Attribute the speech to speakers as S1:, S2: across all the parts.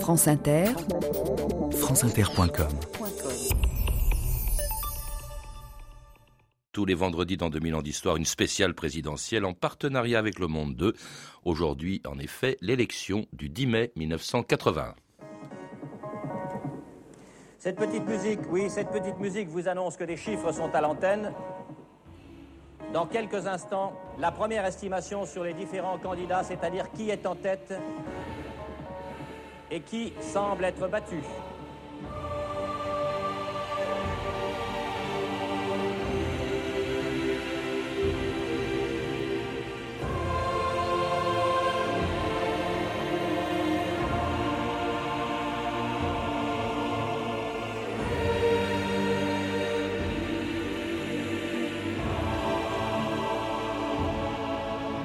S1: France Inter,
S2: franceinter.com
S3: tous les vendredis dans 2000 ans d'histoire, une spéciale présidentielle en partenariat avec Le Monde 2. Aujourd'hui, en effet, l'élection du 10 mai 1981.
S4: Cette petite musique, oui, cette petite musique vous annonce que des chiffres sont à l'antenne. Dans quelques instants, la première estimation sur les différents candidats, c'est-à-dire qui est en tête et qui semble être battu.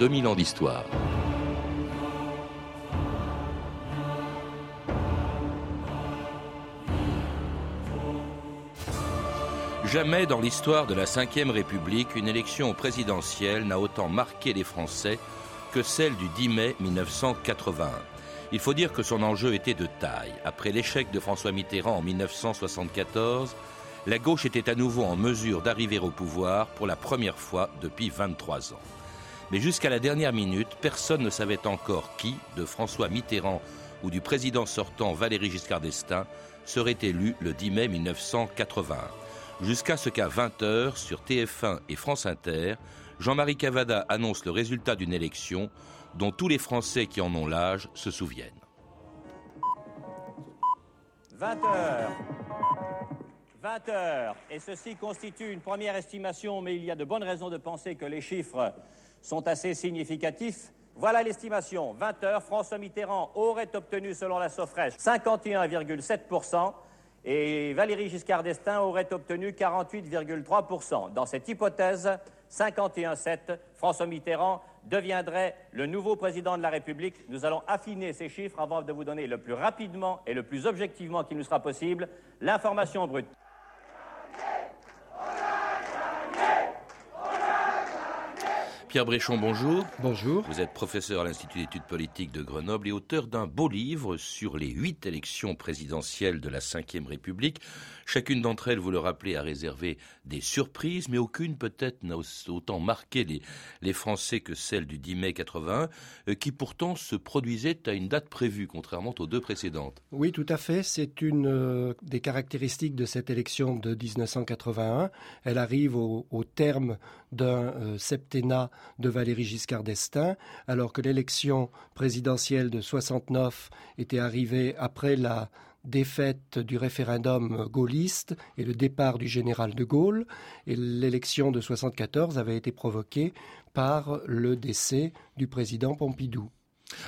S3: 2000 ans d'histoire. Jamais dans l'histoire de la Ve République, une élection présidentielle n'a autant marqué les Français que celle du 10 mai 1981. Il faut dire que son enjeu était de taille. Après l'échec de François Mitterrand en 1974, la gauche était à nouveau en mesure d'arriver au pouvoir pour la première fois depuis 23 ans. Mais jusqu'à la dernière minute, personne ne savait encore qui, de François Mitterrand ou du président sortant Valéry Giscard d'Estaing, serait élu le 10 mai 1981. Jusqu'à ce qu'à 20h, sur TF1 et France Inter, Jean-Marie Cavada annonce le résultat d'une élection dont tous les Français qui en ont l'âge se souviennent.
S4: 20h. 20h. Et ceci constitue une première estimation, mais il y a de bonnes raisons de penser que les chiffres sont assez significatifs. Voilà l'estimation. 20 heures, François Mitterrand aurait obtenu, selon la Sofrèche, 51,7% et Valéry Giscard d'Estaing aurait obtenu 48,3%. Dans cette hypothèse, 51,7%, François Mitterrand deviendrait le nouveau président de la République. Nous allons affiner ces chiffres avant de vous donner le plus rapidement et le plus objectivement qu'il nous sera possible l'information brute.
S3: Pierre Bréchon, bonjour.
S5: Bonjour.
S3: Vous êtes professeur à l'Institut d'études politiques de Grenoble et auteur d'un beau livre sur les huit élections présidentielles de la Ve République. Chacune d'entre elles, vous le rappelez, a réservé des surprises, mais aucune peut-être n'a autant marqué les, les, Français que celle du 10 mai 81, euh, qui pourtant se produisait à une date prévue, contrairement aux deux précédentes.
S5: Oui, tout à fait. C'est une euh, des caractéristiques de cette élection de 1981. Elle arrive au, au terme d'un euh, septennat de Valéry Giscard d'Estaing, alors que l'élection présidentielle de 69 était arrivée après la défaite du référendum gaulliste et le départ du général de Gaulle, et l'élection de 74 avait été provoquée par le décès du président Pompidou.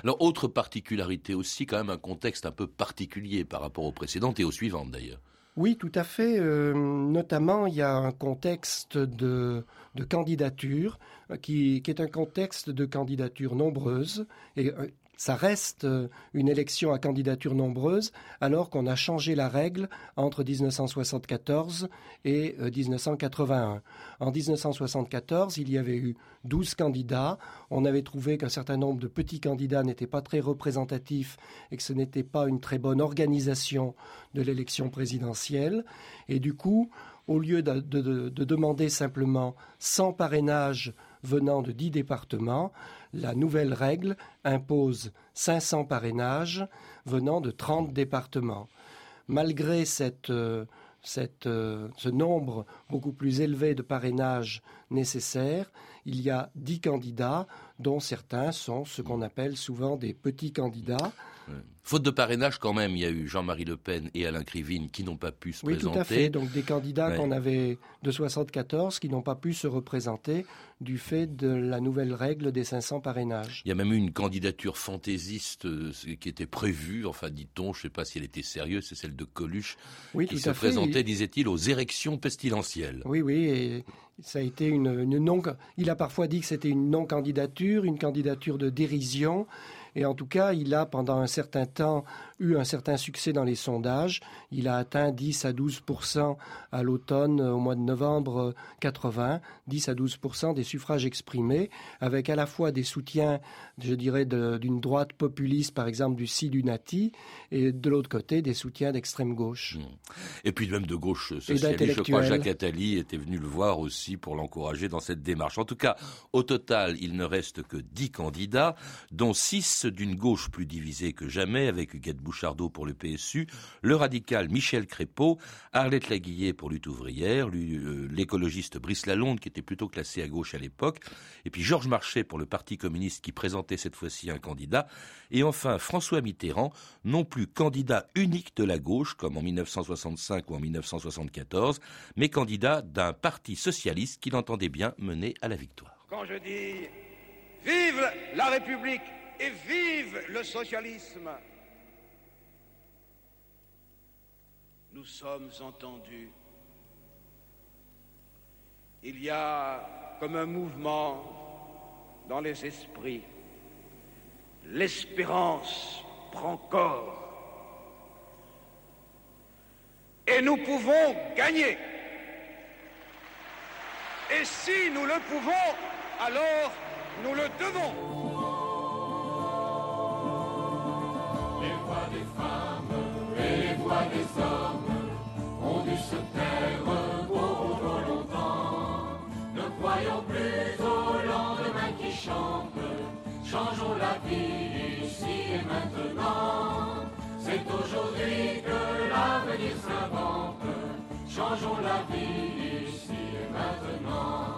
S3: Alors, autre particularité aussi, quand même un contexte un peu particulier par rapport aux précédentes et aux suivantes d'ailleurs.
S5: Oui, tout à fait. Euh, notamment, il y a un contexte de, candidature euh, qui, qui, est un contexte de candidature nombreuse et euh, ça reste euh, une élection à candidature nombreuse alors qu'on a changé la règle entre 1974 et 1981. Euh, en 1974, il y avait eu 12 candidats. On avait trouvé qu'un certain nombre de petits candidats n'étaient pas très représentatifs et que ce n'était pas une très bonne organisation de l'élection présidentielle. Et du coup, au lieu de, de demander simplement 100 parrainages venant de 10 départements, la nouvelle règle impose 500 parrainages venant de 30 départements. Malgré euh, euh, ce nombre beaucoup plus élevé de parrainages nécessaires, il y a 10 candidats dont certains sont ce qu'on appelle souvent des petits candidats.
S3: Faute de parrainage, quand même, il y a eu Jean-Marie Le Pen et Alain Krivine qui n'ont pas pu se
S5: présenter.
S3: Oui,
S5: tout à fait. Donc des candidats qu'on avait de 74 qui n'ont pas pu se représenter du fait de la nouvelle règle des 500 parrainages.
S3: Il y a même eu une candidature fantaisiste euh, qui était prévue, enfin dit-on, je ne sais pas si elle était sérieuse, c'est celle de Coluche,
S5: oui,
S3: qui se présentait, disait-il, aux érections pestilentielles.
S5: Oui, oui, et ça a été une, une non. Il a parfois dit que c'était une non-candidature, une candidature de dérision. Et en tout cas, il a pendant un certain temps eu un certain succès dans les sondages. Il a atteint 10 à 12 à l'automne, au mois de novembre 80, 10 à 12% des suffrages exprimés, avec à la fois des soutiens, je dirais, d'une droite populiste, par exemple du Sidunati, et de l'autre côté des soutiens d'extrême gauche. Mmh.
S3: Et puis même de gauche socialiste. Je crois Jacques Attali était venu le voir aussi pour l'encourager dans cette démarche. En tout cas, au total, il ne reste que 10 candidats, dont 6 d'une gauche plus divisée que jamais, avec Huguette Bouchardot pour le PSU, le radical Michel Crépeau, Arlette Laguillet pour Lutte ouvrière, euh, l'écologiste Brice Lalonde qui était plutôt classé à gauche à l'époque, et puis Georges Marchais pour le Parti communiste qui présentait cette fois-ci un candidat, et enfin François Mitterrand, non plus candidat unique de la gauche comme en 1965 ou en 1974, mais candidat d'un parti socialiste qu'il entendait bien mener à la victoire.
S1: Quand je dis Vive la République et vive le socialisme Nous sommes entendus. Il y a comme un mouvement dans les esprits. L'espérance prend corps. Et nous pouvons gagner. Et si nous le pouvons, alors nous le devons.
S6: Se taire pour longtemps. Ne croyons plus au lendemain qui chante. Changeons la vie ici et maintenant. C'est aujourd'hui que l'avenir s'invente. Changeons la vie ici et maintenant.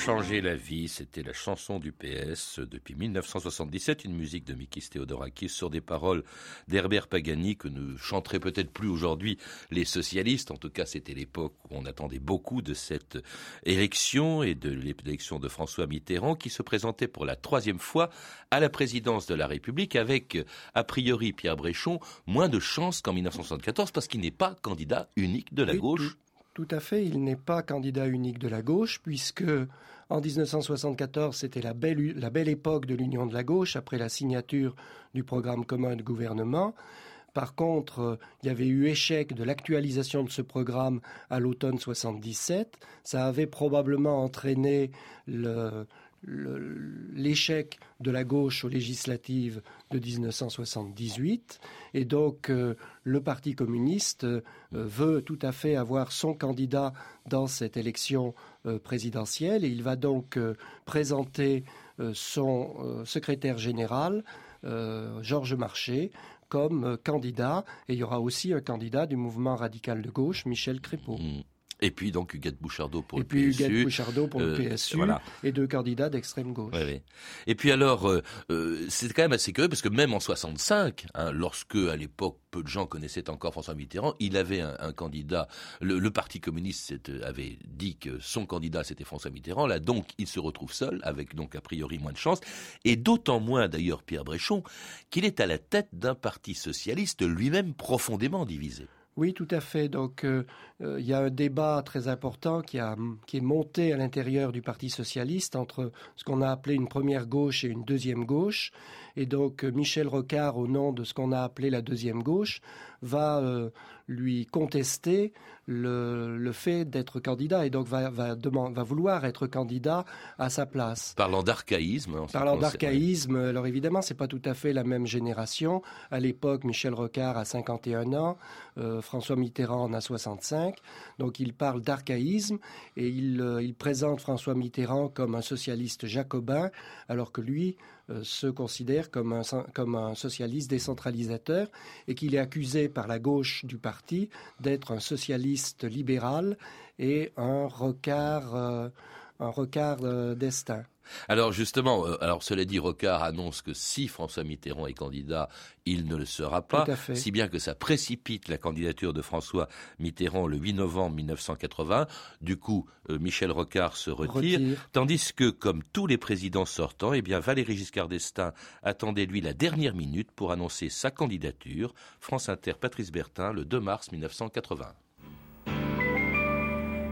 S3: Changer la vie, c'était la chanson du PS depuis 1977, une musique de Mikis Theodorakis sur des paroles d'Herbert Pagani que ne chanteraient peut-être plus aujourd'hui les socialistes. En tout cas, c'était l'époque où on attendait beaucoup de cette élection et de l'élection de François Mitterrand qui se présentait pour la troisième fois à la présidence de la République avec, a priori, Pierre Bréchon, moins de chances qu'en 1974 parce qu'il n'est pas candidat unique de la gauche.
S5: Tout à fait, il n'est pas candidat unique de la gauche, puisque en 1974, c'était la belle, époque de l'union de la gauche, après la signature du programme commun de gouvernement. Par contre, il y avait eu échec de l'actualisation de ce programme à l'automne 77. Ça avait probablement entraîné le, l'échec de la gauche aux législatives de 1978 et donc euh, le Parti communiste euh, veut tout à fait avoir son candidat dans cette élection euh, présidentielle et il va donc présenter son secrétaire général Georges Marché comme candidat et il y aura aussi un candidat du mouvement radical de gauche Michel Crépeau. Mmh.
S3: Et puis donc Huguette Bouchardot pour
S5: et
S3: le puis
S5: PSU. Huguette Bouchardot pour le euh, PSU et deux candidats d'extrême gauche.
S3: Et puis alors, euh, euh, c'est quand même assez curieux parce que même en 65, hein, lorsque à l'époque peu de gens connaissaient encore François Mitterrand, il avait un, candidat. Le, Parti communiste avait dit que son candidat c'était François Mitterrand. Là donc il se retrouve seul avec donc a priori moins de chance et d'autant moins d'ailleurs Pierre Bréchon qu'il est à la tête d'un parti socialiste lui-même profondément divisé.
S5: Oui, tout à fait. Donc, euh, euh, il y a un débat très important qui, a, qui est monté à l'intérieur du Parti socialiste entre ce qu'on a appelé une première gauche et une deuxième gauche. Et donc, euh, Michel Rocard, au nom de ce qu'on a appelé la deuxième gauche, va lui contester le, le fait d'être candidat et donc va, va, va, vouloir être candidat à sa place.
S3: Parlant d'archaïsme.
S5: Parlant d'archaïsme, alors évidemment, c'est pas tout à fait la même génération. À l'époque, Michel Rocard a 51 ans, euh, François Mitterrand en a 65. Donc il parle d'archaïsme et il, euh, il présente François Mitterrand comme un socialiste jacobin, alors que lui euh, se considère comme un, comme un socialiste décentralisateur et qu'il est accusé par la gauche du parti d'être un socialiste libéral et un recard, euh, un recard d'Estaing.
S3: Alors justement, euh, alors cela dit, Rocard annonce que si François Mitterrand est candidat, il ne le sera pas, si bien que ça précipite la candidature de François Mitterrand le 8 novembre 1980. Du coup, euh, Michel Rocard se retire, tandis que, comme tous les présidents sortants, eh bien Valéry Giscard d'Estaing attendait lui la dernière minute pour annoncer sa candidature. France Inter, Patrice Bertin, le 2 mars 1980.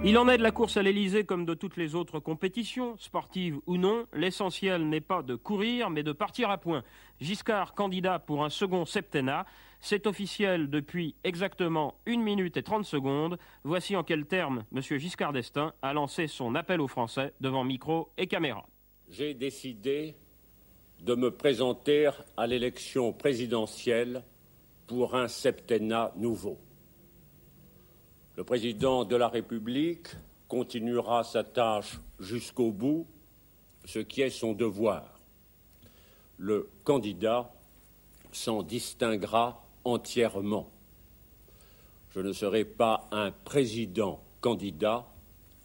S7: Il en est de la course à l'Elysée comme de toutes les autres compétitions, sportives ou non. L'essentiel n'est pas de courir, mais de partir à point. Giscard, candidat pour un second septennat, c'est officiel depuis exactement une minute et trente secondes. Voici en quels termes M. Giscard d'Estaing a lancé son appel aux Français devant micro et caméra.
S8: J'ai décidé de me présenter à l'élection présidentielle pour un septennat nouveau. Le président de la République continuera sa tâche jusqu'au bout, ce qui est son devoir. Le candidat s'en distinguera entièrement. Je ne serai pas un président candidat,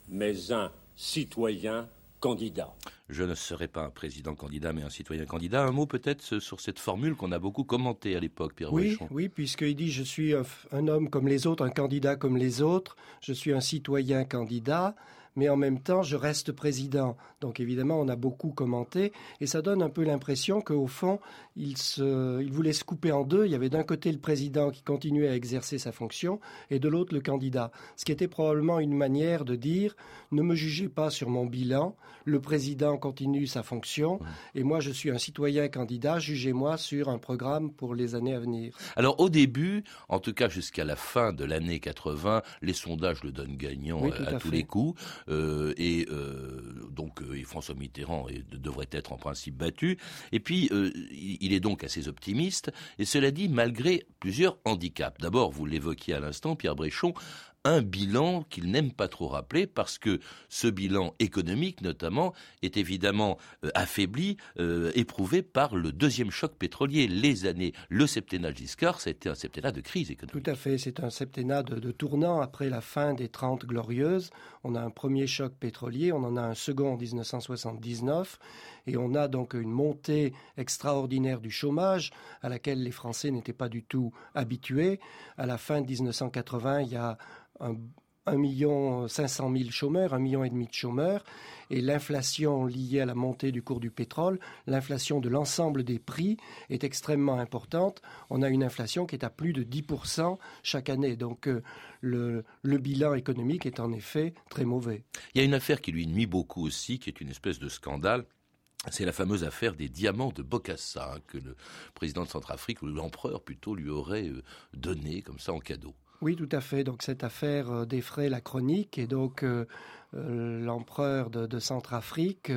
S8: mais un citoyen candidat.
S3: Je ne serai pas un président candidat, mais un citoyen candidat. Un mot peut-être sur cette formule qu'on a beaucoup commentée à l'époque, Pierre
S5: Oui, oui, puisqu'il dit je suis un, homme comme les autres, un candidat comme les autres, je suis un citoyen candidat mais en même temps, je reste président. Donc évidemment, on a beaucoup commenté, et ça donne un peu l'impression qu'au fond, il, se, il voulait se couper en deux. Il y avait d'un côté le président qui continuait à exercer sa fonction, et de l'autre le candidat. Ce qui était probablement une manière de dire, ne me jugez pas sur mon bilan, le président continue sa fonction, et moi je suis un citoyen candidat, jugez-moi sur un programme pour les années à venir.
S3: Alors au début, en tout cas jusqu'à la fin de l'année 80, les sondages le donnent gagnant à, tous les coups. Euh, et euh, donc euh, François Mitterrand devrait être en principe battu. Et puis il est donc assez optimiste. Et cela dit, malgré plusieurs handicaps. D'abord, vous l'évoquiez à l'instant, Pierre Bréchon, un bilan qu'il n'aime pas trop rappeler parce que ce bilan économique notamment est évidemment euh, affaibli, euh, éprouvé par le deuxième choc pétrolier. Les années, le septennat Giscard, c'était un septennat de crise économique.
S5: Tout à fait, c'est un septennat de, tournant après la fin des Trente glorieuses. On a un premier choc pétrolier, on en a un second en 1979 et on a donc une montée extraordinaire du chômage à laquelle les Français n'étaient pas du tout habitués. À la fin de 1980, il y a un, 1 million 500 000 chômeurs, un million et demi de chômeurs, et l'inflation liée à la montée du cours du pétrole, l'inflation de l'ensemble des prix est extrêmement importante. On a une inflation qui est à plus de 10% chaque année. Donc euh, le, bilan économique est en effet très mauvais.
S3: Il y a une affaire qui lui nuit beaucoup aussi, qui est une espèce de scandale. C'est la fameuse affaire des diamants de Bokassa hein, que le président de Centrafrique, ou l'empereur plutôt, lui aurait euh, donné comme ça en cadeau.
S5: Oui, tout à fait. Donc cette affaire euh, défraie la chronique et donc euh, l'empereur de, Centrafrique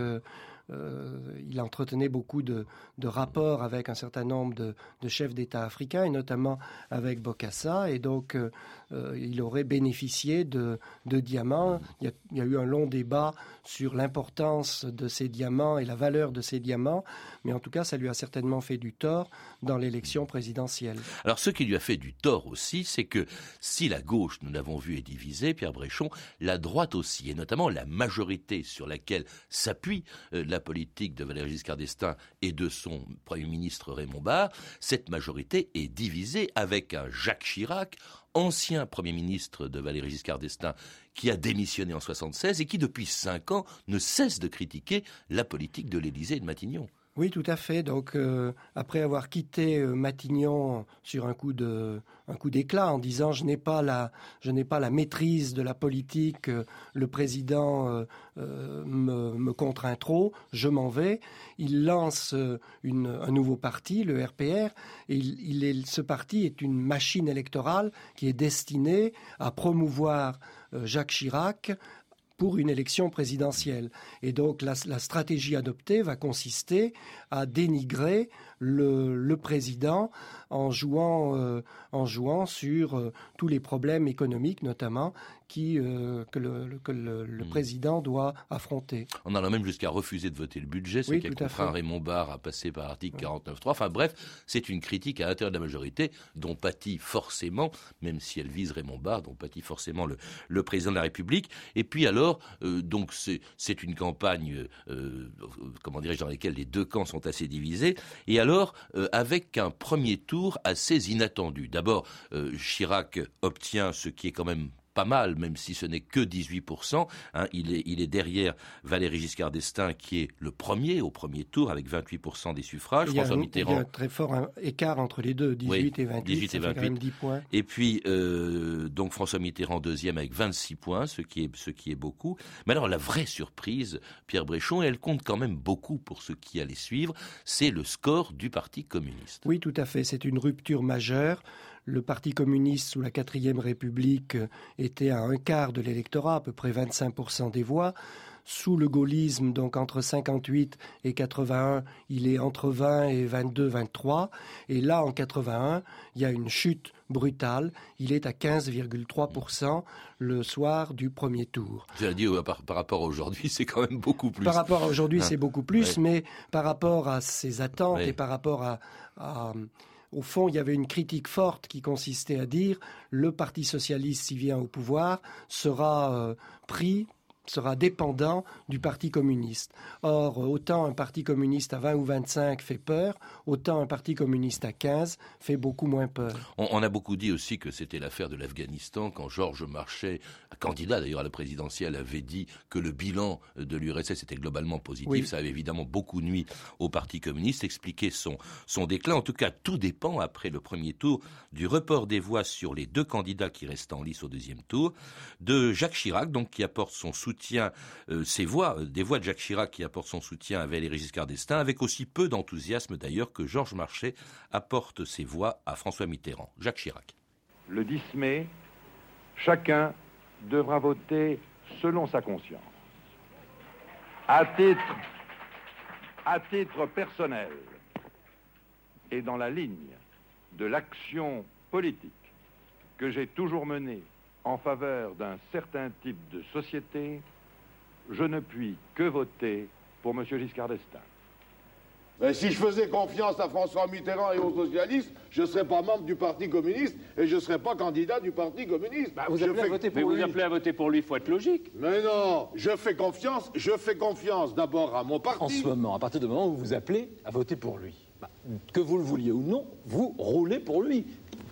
S5: il entretenait beaucoup de, rapports avec un certain nombre de, chefs d'État africains, et notamment avec Bokassa, et donc il aurait bénéficié de, diamants. il y, a, eu un long débat sur l'importance de ces diamants et la valeur de ces diamants, mais en tout cas, ça lui a certainement fait du tort dans l'élection présidentielle.
S3: Alors, ce qui lui a fait du tort aussi, c'est que si la gauche, nous l'avons vu, est divisée, Pierre Bréchon, la droite aussi, et notamment la majorité sur laquelle s'appuie euh, la politique de Valéry Giscard d'Estaing et de son Premier ministre Raymond Barre, cette majorité est divisée avec un Jacques Chirac ancien Premier ministre de Valéry Giscard d'Estaing, qui a démissionné en 76 et qui, depuis cinq ans, ne cesse de critiquer la politique de l'Élysée et de Matignon.
S5: Oui, tout à fait. Donc, euh, après avoir quitté euh, Matignon sur un coup d'éclat, en disant je n'ai pas la, maîtrise de la politique, euh, le président me, contraint trop, je m'en vais. Il lance un nouveau parti, le RPR, et il, ce parti est une machine électorale qui est destinée à promouvoir Jacques Chirac pour une élection présidentielle. Et donc la, stratégie adoptée va consister à dénigrer le, président en jouant, euh, en jouant sur euh, tous les problèmes économiques notamment qui, euh, que le, que le, le
S3: Mm.
S5: président doit affronter.
S3: On en a même jusqu'à refuser de voter le budget, ce
S5: Oui,
S3: qui a contraint. Raymond Barre à passer par l'article 49.3. Enfin bref, c'est une critique à l'intérieur de la majorité dont pâtit forcément, même si elle vise Raymond Barre, dont pâtit forcément le, le président de la République. Et puis alors, euh, donc c'est c'est une campagne, euh, comment dirais-je, dans laquelle les deux camps sont assez divisés. Et alors, euh, avec un premier tour assez inattendu. D'abord, euh, Chirac obtient ce qui est quand même pas mal, même si ce n'est que 18%. hein. il, est, il est derrière Valéry Giscard d'Estaing, qui est le premier au premier tour, avec 28% des suffrages.
S5: Il y, a
S3: François
S5: un, il y a
S3: Mitterrand
S5: un très fort écart entre les deux, 18 et 28.
S3: 18 et
S5: ça fait quand
S3: 28.
S5: même 10 points.
S3: Et puis, euh, donc François Mitterrand deuxième avec 26 points, ce qui, est, ce qui est beaucoup. Mais alors, la vraie surprise, Pierre Bréchon, et elle compte quand même beaucoup pour ceux qui allaient suivre, c'est le score du Parti communiste.
S5: Oui, tout à fait. C'est une rupture majeure. Le Parti communiste sous la quatrième République euh, était à un quart de l'électorat, à peu près 25% des voix. Sous le gaullisme, donc entre 58 et 81, il est entre 20 et 22, 23. Et là, en 81, il y a une chute brutale. Il est à 15,3% le soir du premier tour.
S3: Euh, par, par rapport à aujourd'hui, c'est quand même beaucoup plus.
S5: Par rapport à aujourd'hui,
S3: Hein.
S5: c'est beaucoup plus,
S3: Ouais.
S5: mais par rapport à ses attentes
S3: Ouais.
S5: et par rapport à, à- Au fond, il y avait une critique forte qui consistait à dire le Parti socialiste, s'il vient au pouvoir, sera euh, pris sera dépendant du Parti communiste. Or, autant un Parti communiste à 20 ou 25 fait peur, autant un Parti communiste à 15 fait beaucoup moins peur.
S3: On, on a beaucoup dit aussi que c'était l'affaire de l'Afghanistan quand Georges Marchais, candidat d'ailleurs à la présidentielle, avait dit que le bilan de l'URSS était globalement positif.
S5: Oui.
S3: Ça avait évidemment beaucoup nuit au Parti communiste, expliqué son, son déclin. En tout cas, tout dépend après le premier tour du report des voix sur les deux candidats qui restent en lice au deuxième tour, de Jacques Chirac, donc qui apporte son soutien, euh, ses voix, euh, des voix de Jacques Chirac qui apporte son soutien à Valéry Giscard d'Estaing, avec aussi peu d'enthousiasme d'ailleurs que Georges Marchais apporte ses voix à François Mitterrand. Jacques Chirac.
S9: Le 10 mai, chacun devra voter selon sa conscience. À titre personnel et dans la ligne de l'action politique que j'ai toujours menée en faveur d'un certain type de société, je ne puis que voter pour M. Giscard d'Estaing.
S10: Mais si je faisais confiance à François Mitterrand et aux socialistes, je ne serais pas membre du Parti communiste et je ne serais pas candidat du Parti communiste.
S11: Bah, vous appelez à
S10: fais-
S11: voter
S12: Mais
S11: pour
S12: vous
S11: lui.
S12: appelez à voter pour lui, il faut être logique.
S10: Mais non, je fais confiance, je fais confiance d'abord à mon
S11: En
S10: parti.
S11: ce moment, à partir du moment où vous appelez à voter pour lui, bah, que vous le vouliez ou non, vous roulez pour lui.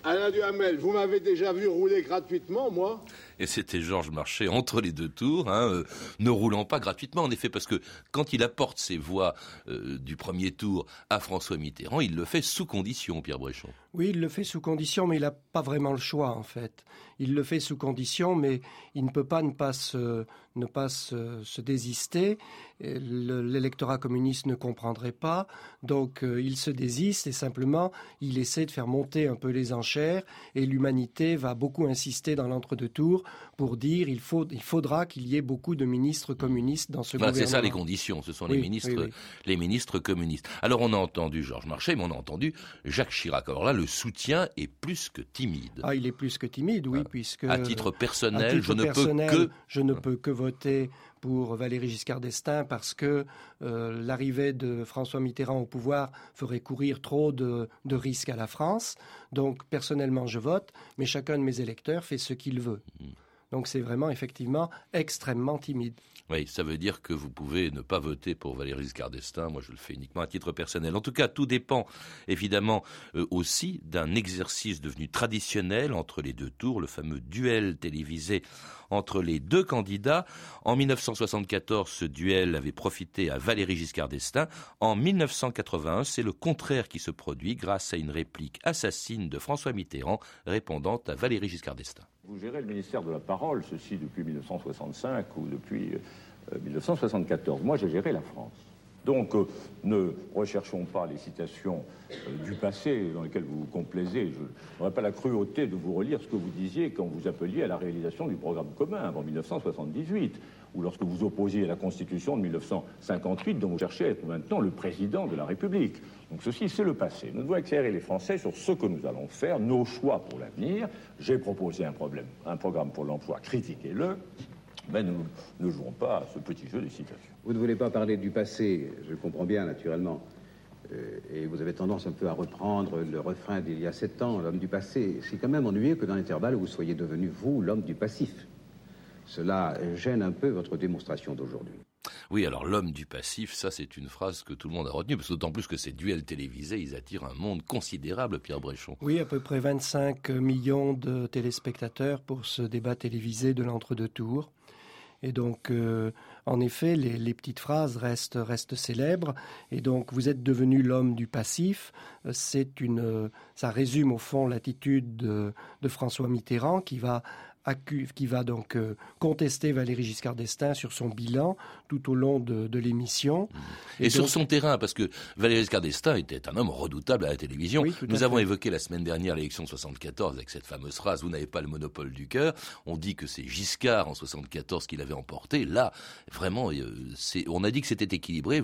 S10: Alain Duhamel, vous m'avez déjà vu rouler gratuitement, moi
S3: Et c'était Georges Marchais entre les deux tours, hein, euh, ne roulant pas gratuitement, en effet, parce que quand il apporte ses voix euh, du premier tour à François Mitterrand, il le fait sous condition, Pierre Bréchon.
S5: Oui, il le fait sous condition, mais il n'a pas vraiment le choix, en fait. Il le fait sous condition, mais il ne peut pas ne pas se, ne pas se, désister. L'électorat communiste ne comprendrait pas. Donc, euh, il se désiste et simplement, il essaie de faire monter un peu les enchères. Et l'humanité va beaucoup insister dans l'entre-deux tours pour dire il, faut, il faudra qu'il y ait beaucoup de ministres communistes dans ce
S3: Voilà, c'est ça les
S5: gouvernement.
S3: conditions, ce sont
S5: Oui,
S3: les ministres,
S5: oui, oui.
S3: les ministres communistes. Alors on a entendu Georges Marchais, mais on a entendu Jacques Chirac. Alors là, le soutien est plus que timide.
S5: Ah, il est plus que timide, oui, puisque...
S3: à titre personnel,
S5: À titre
S3: je ne peux que
S5: je ne peux que voter pour Valéry Giscard d'Estaing parce que euh, l'arrivée de François Mitterrand au pouvoir ferait courir trop de, de risques à la France. Donc personnellement, je vote, mais chacun de mes électeurs fait ce qu'il veut.
S3: Mm.
S5: Donc c'est vraiment effectivement extrêmement timide.
S3: Oui, ça veut dire que vous pouvez ne pas voter pour Valéry Giscard d'Estaing. Moi, je le fais uniquement à titre personnel. En tout cas, tout dépend évidemment euh, aussi d'un exercice devenu traditionnel entre les deux tours, le fameux duel télévisé entre les deux candidats. En 1974, ce duel avait profité à Valéry Giscard d'Estaing. En 1981, c'est le contraire qui se produit grâce à une réplique assassine de François Mitterrand répondant à Valéry Giscard d'Estaing.
S8: Vous gérez le ministère de la Parole, ceci depuis 1965 ou depuis euh, 1974. Moi, j'ai géré la France. Donc, euh, ne recherchons pas les citations euh, du passé dans lesquelles vous vous complaisez. Je n'aurais pas la cruauté de vous relire ce que vous disiez quand vous appeliez à la réalisation du programme commun avant 1978. Lorsque vous opposiez la Constitution de 1958, dont vous cherchez à être maintenant le président de la République. Donc ceci, c'est le passé. Nous devons éclairer les Français sur ce que nous allons faire, nos choix pour l'avenir. J'ai proposé un, problème, un programme pour l'emploi, critiquez-le. Mais nous ne jouons pas à ce petit jeu des citations.
S12: Vous ne voulez pas parler du passé, je comprends bien, naturellement. Euh, et vous avez tendance un peu à reprendre le refrain d'il y a sept ans, l'homme du passé. C'est quand même ennuyeux que dans l'intervalle, vous soyez devenu, vous, l'homme du passif. Cela gêne un peu votre démonstration d'aujourd'hui.
S3: Oui, alors l'homme du passif, ça c'est une phrase que tout le monde a retenue, parce d'autant plus que ces duels télévisés, ils attirent un monde considérable, Pierre Bréchon.
S5: Oui, à peu près 25 millions de téléspectateurs pour ce débat télévisé de l'entre-deux tours. Et donc, euh, en effet, les, petites phrases restent, restent célèbres. Et donc, vous êtes devenu l'homme du passif. C'est une, euh, ça résume au fond l'attitude de, de François Mitterrand qui va qui va donc euh, contester Valéry Giscard d'Estaing sur son bilan tout au long de, l'émission.
S3: Et, sur son terrain, parce que Valéry Giscard d'Estaing était un homme redoutable à la télévision. Nous avons évoqué la semaine dernière l'élection de 74 avec cette fameuse phrase "Vous n'avez pas le monopole du cœur". On dit que c'est Giscard en 74 qui l'avait emporté. Là, vraiment, euh, on a dit que c'était équilibré.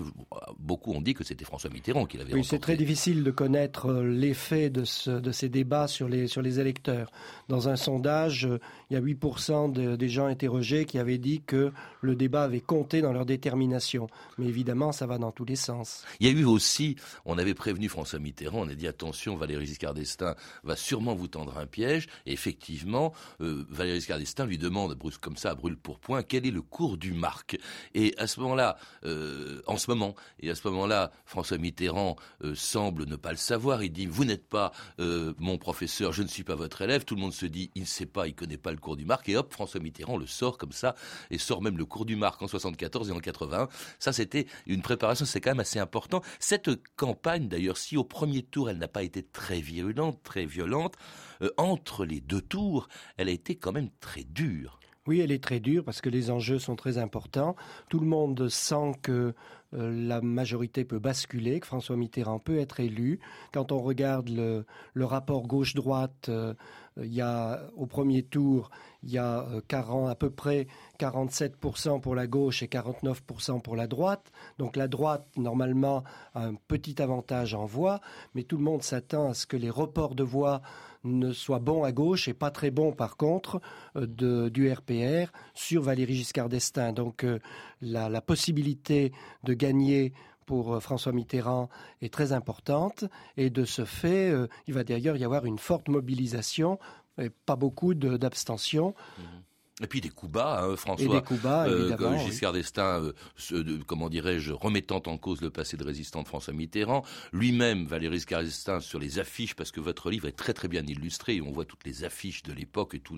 S3: Beaucoup ont dit que c'était François Mitterrand qui l'avait
S5: oui, c'est très difficile de connaître euh, l'effet de, de ces débats sur les sur les électeurs. Dans un sondage il y a 8% des gens interrogés qui avaient dit que le débat avait compté dans leur détermination. Mais évidemment, ça va dans tous les sens.
S3: Il y a eu aussi, on avait prévenu François Mitterrand, on a dit attention, Valéry Giscard d'Estaing va sûrement vous tendre un piège. Effectivement, euh, Valéry Giscard d'Estaing lui demande, comme ça, brûle pour point, quel est le cours du marque. Et à ce moment-là, euh, en ce moment, et à ce moment-là, François Mitterrand euh, semble ne pas le savoir. Il dit, vous n'êtes pas mon professeur, je ne suis pas votre élève. Tout le monde se dit, il ne sait pas, il connaît pas le cours du marque, et hop, François Mitterrand le sort comme ça, et sort même le cours du marque en 74 et en 81. Ça, c'était une préparation, c'est quand même assez important. Cette campagne, d'ailleurs, si au premier tour, elle n'a pas été très virulente, très violente, euh, entre les deux tours, elle a été quand même très dure.
S5: Oui, elle est très dure parce que les enjeux sont très importants. Tout le monde sent que euh, la majorité peut basculer, que François Mitterrand peut être élu. Quand on regarde le, rapport gauche-droite, euh, il y a au premier tour, il y a 40, à peu près 47% pour la gauche et 49% pour la droite. Donc la droite, normalement, a un petit avantage en voix, mais tout le monde s'attend à ce que les reports de voix ne soient bons à gauche et pas très bons, par contre, euh, du RPR sur Valéry Giscard d'Estaing. Donc euh, la possibilité de gagner pour euh, François Mitterrand est très importante et de ce fait, il va d'ailleurs y avoir une forte mobilisation et pas beaucoup d'abstention.
S3: Mmh. Et puis des coups bas, hein, François.
S5: Des coups bas, euh.
S3: Giscard d'Estaing, euh, comment dirais-je, remettant en cause le passé de résistant de François Mitterrand. Lui-même, Valéry Giscard d'Estaing, sur les affiches, parce que votre livre est très très bien illustré. On voit toutes les affiches de l'époque et tous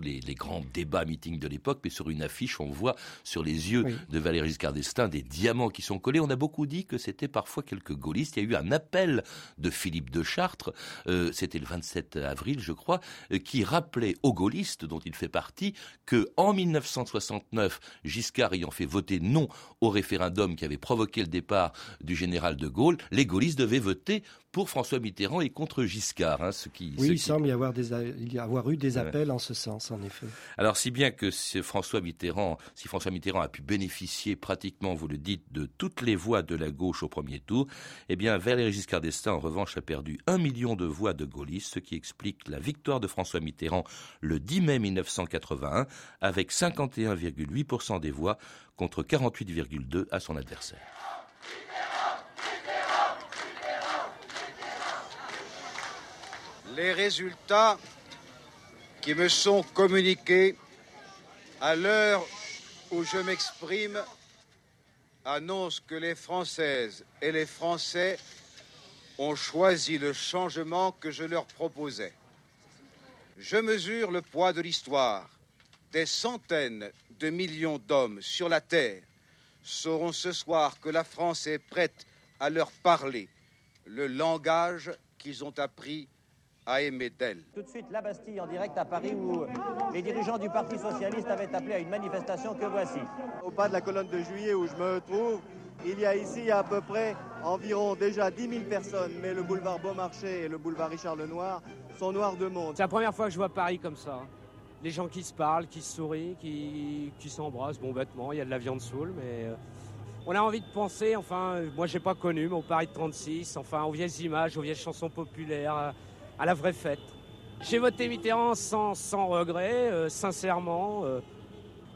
S3: les, les, grands débats, meetings de l'époque. Mais sur une affiche, on voit sur les yeux de Valéry Giscard d'Estaing des diamants qui sont collés. On a beaucoup dit que c'était parfois quelques gaullistes. Il y a eu un appel de Philippe de Chartres, euh, c'était le 27 avril, je crois, qui rappelait aux gaullistes, dont il fait partie, que en 1969, Giscard ayant fait voter non au référendum qui avait provoqué le départ du général de Gaulle, les gaullistes devaient voter pour François Mitterrand et contre Giscard. Hein, ce qui,
S5: oui, il semble y avoir, des, y avoir eu des appels en ce sens, en effet.
S3: Alors, si bien que François Mitterrand, si François Mitterrand a pu bénéficier pratiquement, vous le dites, de toutes les voix de la gauche au premier tour, eh bien, Valéry Giscard d'Estaing, en revanche, a perdu un million de voix de gaullistes, ce qui explique la victoire de François Mitterrand le 10 mai 1981, avec 51,8% des voix contre 48,2 à son adversaire.
S1: Les résultats qui me sont communiqués à l'heure où je m'exprime annoncent que les Françaises et les Français ont choisi le changement que je leur proposais. Je mesure le poids de l'histoire. Des centaines de millions d'hommes sur la Terre sauront ce soir que la France est prête à leur parler le langage qu'ils ont appris à aimer d'elle.
S4: Tout de suite, la Bastille en direct à Paris où les dirigeants du Parti Socialiste avaient appelé à une manifestation que voici?
S13: Au pas de la colonne de juillet où je me trouve, il y a ici à peu près environ déjà 10 000 personnes, mais le boulevard Beaumarchais et le boulevard Richard Lenoir sont noirs de monde.
S14: C'est la première fois que je vois Paris comme ça. les gens qui se parlent, qui se sourient, qui, qui s'embrassent, bon bêtement, il y a de la viande saoule, mais euh, on a envie de penser, enfin, euh, moi j'ai pas connu, mais au Paris de 36, enfin, aux vieilles images, aux vieilles chansons populaires, à, la vraie fête. J'ai voté Mitterrand sans, sans regret, euh, sincèrement, euh,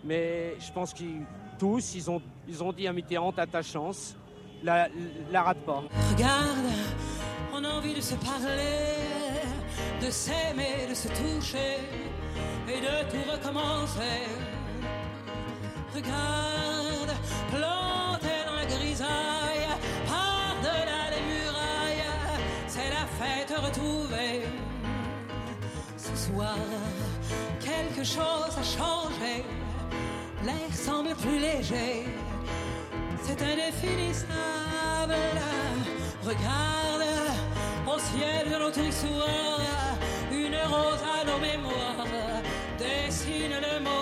S14: mais je pense qu'ils tous, ils ont, ils ont dit à Mitterrand, t'as ta chance, la, la rate pas.
S15: Regarde, on a envie de se parler, de s'aimer, de se toucher et de tout recommencer. Quelque chose a changé, l'air semble plus léger, c'est indéfinissable. Regarde, au ciel de notre histoire, une rose à nos mémoires dessine le mot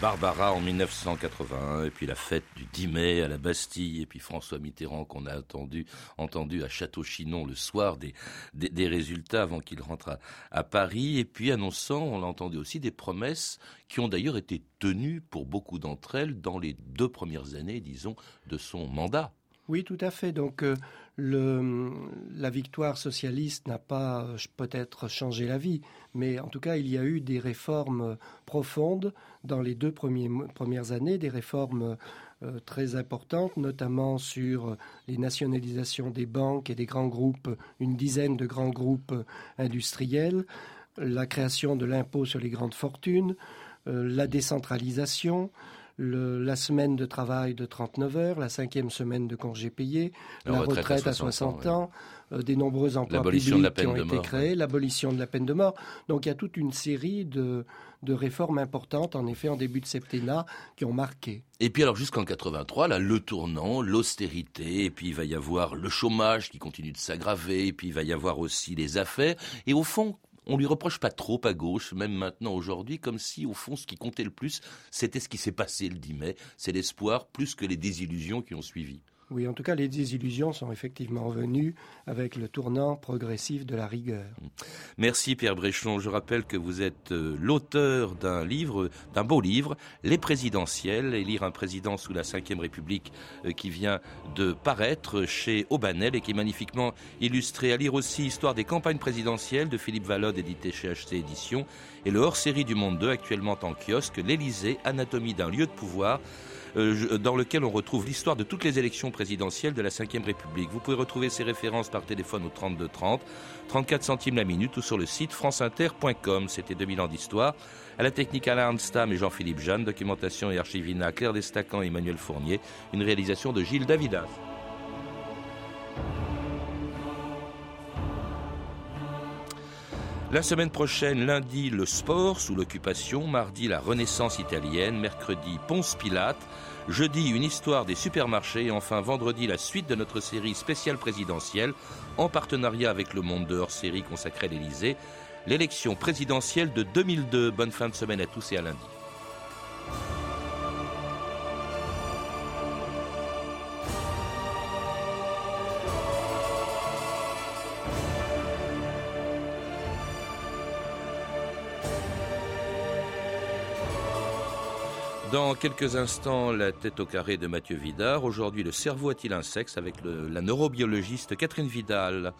S3: Barbara en 1981, et puis la fête du 10 mai à la Bastille, et puis François Mitterrand qu'on a entendu, à Château-Chinon le soir des résultats avant qu'il rentre à, à, Paris, et puis annonçant, on l'a entendu aussi, des promesses qui ont d'ailleurs été tenues pour beaucoup d'entre elles dans les deux premières années, disons, de son mandat.
S5: Oui, tout à fait. Donc, euh, la victoire socialiste n'a pas euh, peut-être changé la vie, mais en tout cas, il y a eu des réformes profondes dans les deux premières années, des réformes euh, très importantes, notamment sur les nationalisations des banques et des grands groupes, une dizaine de grands groupes industriels, la création de l'impôt sur les grandes fortunes, euh, la décentralisation, le, la semaine de travail de 39 heures, la cinquième semaine de congé payé, la, la retraite, retraite, à 60, 60 ans, euh, des nombreux emplois publics qui ont été mort, créés, l'abolition de la peine de mort. Donc il y a toute une série de, de réformes importantes, en effet, en début de septennat, qui ont marqué.
S3: Et puis alors jusqu'en 83, là, le tournant, l'austérité, et puis il va y avoir le chômage qui continue de s'aggraver, et puis il va y avoir aussi les affaires. Et au fond, on lui reproche pas trop à gauche, même maintenant aujourd'hui, comme si au fond ce qui comptait le plus, c'était ce qui s'est passé le 10 mai, c'est l'espoir plus que les désillusions qui ont suivi.
S5: Oui, en tout cas, les désillusions sont effectivement venues avec le tournant progressif de la rigueur.
S3: Merci Pierre Bréchon. Je rappelle que vous êtes euh, l'auteur d'un livre, d'un beau livre, Les présidentielles, élire un président sous la Ve République euh, qui vient de paraître chez Aubanel et qui est magnifiquement illustré. À lire aussi Histoire des campagnes présidentielles de Philippe Vallode, édité chez HC Éditions, et le hors-série du Monde 2, actuellement en kiosque, L'Élysée, anatomie d'un lieu de pouvoir dans lequel on retrouve l'histoire de toutes les élections présidentielles de la Ve République. Vous pouvez retrouver ces références par téléphone au 32 30, 34 centimes la minute ou sur le site franceinter.com. C'était 2000 ans d'histoire. À la technique Alain Arnstam et Jean-Philippe Jeanne, documentation et archivina Claire Destacan et Emmanuel Fournier, une réalisation de Gilles Davidas. La semaine prochaine, lundi, le sport sous l'occupation, mardi, la renaissance italienne, mercredi, Ponce Pilate, jeudi, une histoire des supermarchés et enfin vendredi, la suite de notre série spéciale présidentielle en partenariat avec le Monde dehors série consacrée à l'Elysée, l'élection présidentielle de 2002. Bonne fin de semaine à tous et à lundi. Dans quelques instants, la tête au carré de Mathieu Vidard. Aujourd'hui, le cerveau a-t-il un sexe avec la neurobiologiste Catherine Vidal?